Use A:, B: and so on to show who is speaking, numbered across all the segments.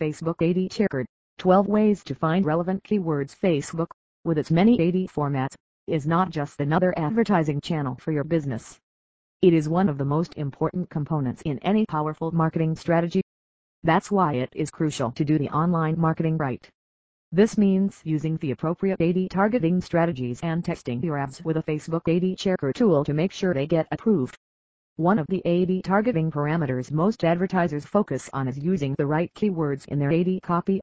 A: Facebook AD Checker, 12 ways to find relevant keywords Facebook, with its many AD formats, is not just another advertising channel for your business. It is one of the most important components in any powerful marketing strategy. That's why it is crucial to do the online marketing right. This means using the appropriate AD targeting strategies and testing your ads with a Facebook AD checker tool to make sure they get approved. One of the AD targeting parameters most advertisers focus on is using the right keywords in their AD copy.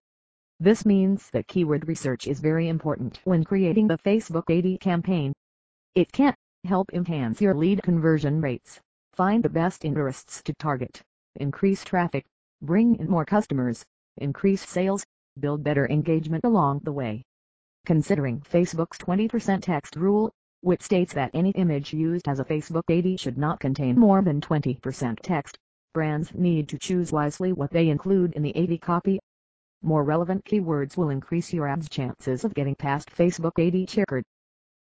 A: This means that keyword research is very important when creating the Facebook AD campaign. It can help enhance your lead conversion rates, find the best interests to target, increase traffic, bring in more customers, increase sales, build better engagement along the way. Considering Facebook's 20% text rule, which states that any image used as a Facebook AD should not contain more than 20% text. Brands need to choose wisely what they include in the AD copy. More relevant keywords will increase your ad's chances of getting past Facebook AD checkered.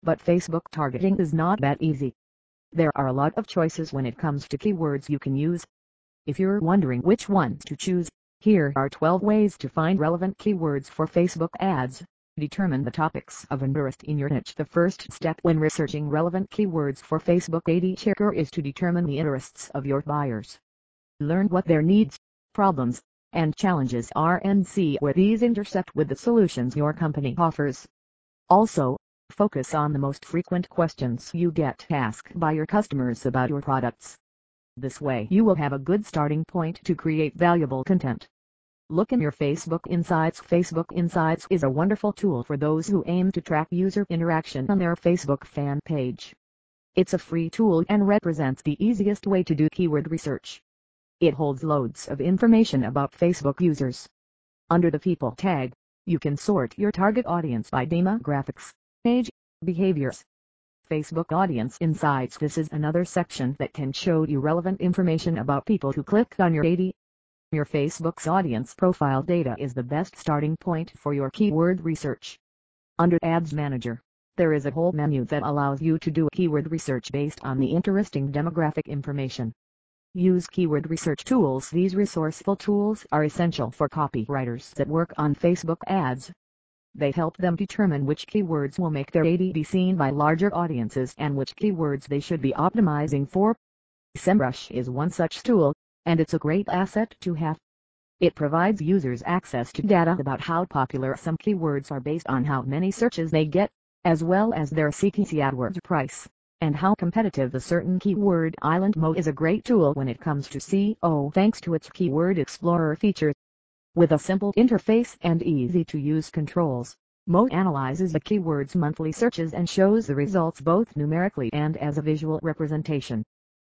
A: But Facebook targeting is not that easy. There are a lot of choices when it comes to keywords you can use. If you're wondering which ones to choose, here are 12 ways to find relevant keywords for Facebook ads. Determine the topics of interest in your niche. The first step when researching relevant keywords for Facebook AD Checker is to determine the interests of your buyers. Learn what their needs, problems, and challenges are and see where these intersect with the solutions your company offers. Also, focus on the most frequent questions you get asked by your customers about your products. This way you will have a good starting point to create valuable content. Look in your Facebook Insights. Facebook Insights is a wonderful tool for those who aim to track user interaction on their Facebook fan page. It's a free tool and represents the easiest way to do keyword research. It holds loads of information about Facebook users. Under the People tag, you can sort your target audience by demographics, age, behaviors. Facebook Audience Insights This is another section that can show you relevant information about people who clicked on your AD your Facebook's audience profile data is the best starting point for your keyword research. Under Ads Manager, there is a whole menu that allows you to do keyword research based on the interesting demographic information. Use keyword research tools. These resourceful tools are essential for copywriters that work on Facebook ads. They help them determine which keywords will make their ad be seen by larger audiences and which keywords they should be optimizing for. SEMrush is one such tool, and it's a great asset to have. It provides users access to data about how popular some keywords are based on how many searches they get, as well as their CPC AdWords price, and how competitive a certain keyword island Moz is a great tool when it comes to SEO thanks to its Keyword Explorer feature. With a simple interface and easy-to-use controls, Mo analyzes the keyword's monthly searches and shows the results both numerically and as a visual representation.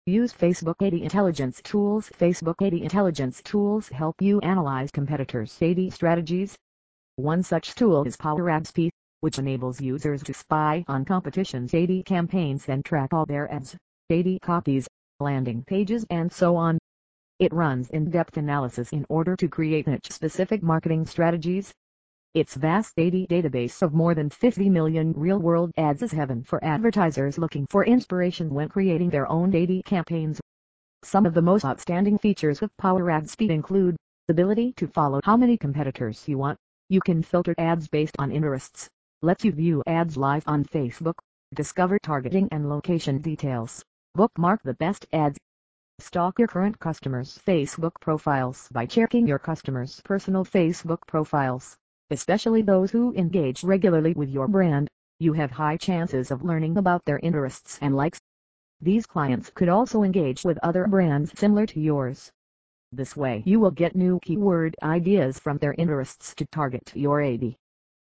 A: Use Facebook AD Intelligence Tools Facebook AD Intelligence Tools help you analyze competitors' AD strategies. One such tool is PowerAdSpy, which enables users to spy on competition's AD campaigns and track all their ads, AD copies, landing pages and so on. It runs in-depth analysis in order to create niche-specific marketing strategies. Its vast AD database of more than 50 million real-world ads is heaven for advertisers looking for inspiration when creating their own AD campaigns. Some of the most outstanding features of PowerAdSpy include the ability to follow how many competitors you want. You can filter ads based on interests, lets you view ads live on Facebook, discover targeting and location details, bookmark the best ads, Stalk your current customers' Facebook profiles by checking your customers' personal Facebook profiles especially those who engage regularly with your brand, you have high chances of learning about their interests and likes. These clients could also engage with other brands similar to yours. This way you will get new keyword ideas from their interests to target your AD.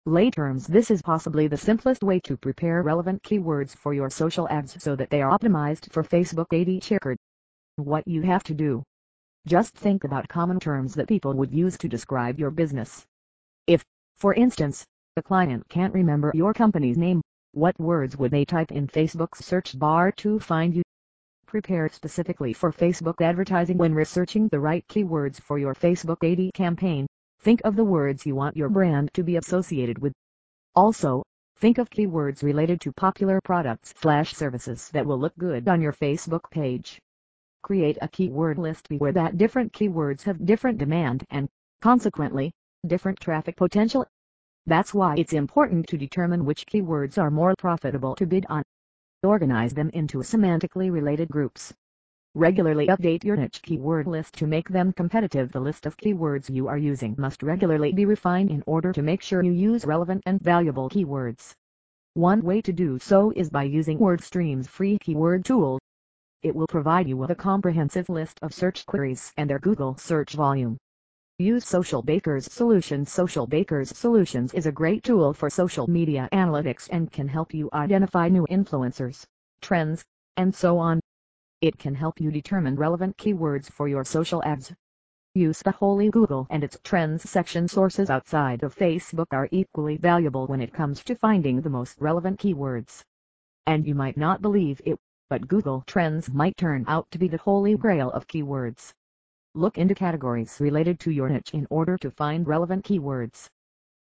A: Lay terms This is possibly the simplest way to prepare relevant keywords for your social ads so that they are optimized for Facebook AD Checker. What you have to do. Just think about common terms that people would use to describe your business. If, for instance, the client can't remember your company's name, what words would they type in Facebook's search bar to find you? Prepare specifically for Facebook advertising when researching the right keywords for your Facebook AD campaign. Think of the words you want your brand to be associated with. Also, think of keywords related to popular products slash services that will look good on your Facebook page. Create a keyword list where that different keywords have different demand and consequently, different traffic potential. That's why it's important to determine which keywords are more profitable to bid on. Organize them into semantically related groups. Regularly update your niche keyword list to make them competitive. The list of keywords you are using must regularly be refined in order to make sure you use relevant and valuable keywords. One way to do so is by using WordStream's free keyword tool. It will provide you with a comprehensive list of search queries and their Google search volume. Use Socialbakers Solutions Socialbakers Solutions is a great tool for social media analytics and can help you identify new influencers, trends, and so on. It can help you determine relevant keywords for your social ads. Use the Holy Google and its Trends section sources outside of Facebook are equally valuable when it comes to finding the most relevant keywords. And you might not believe it, but Google Trends might turn out to be the holy grail of keywords. Look into categories related to your niche in order to find relevant keywords.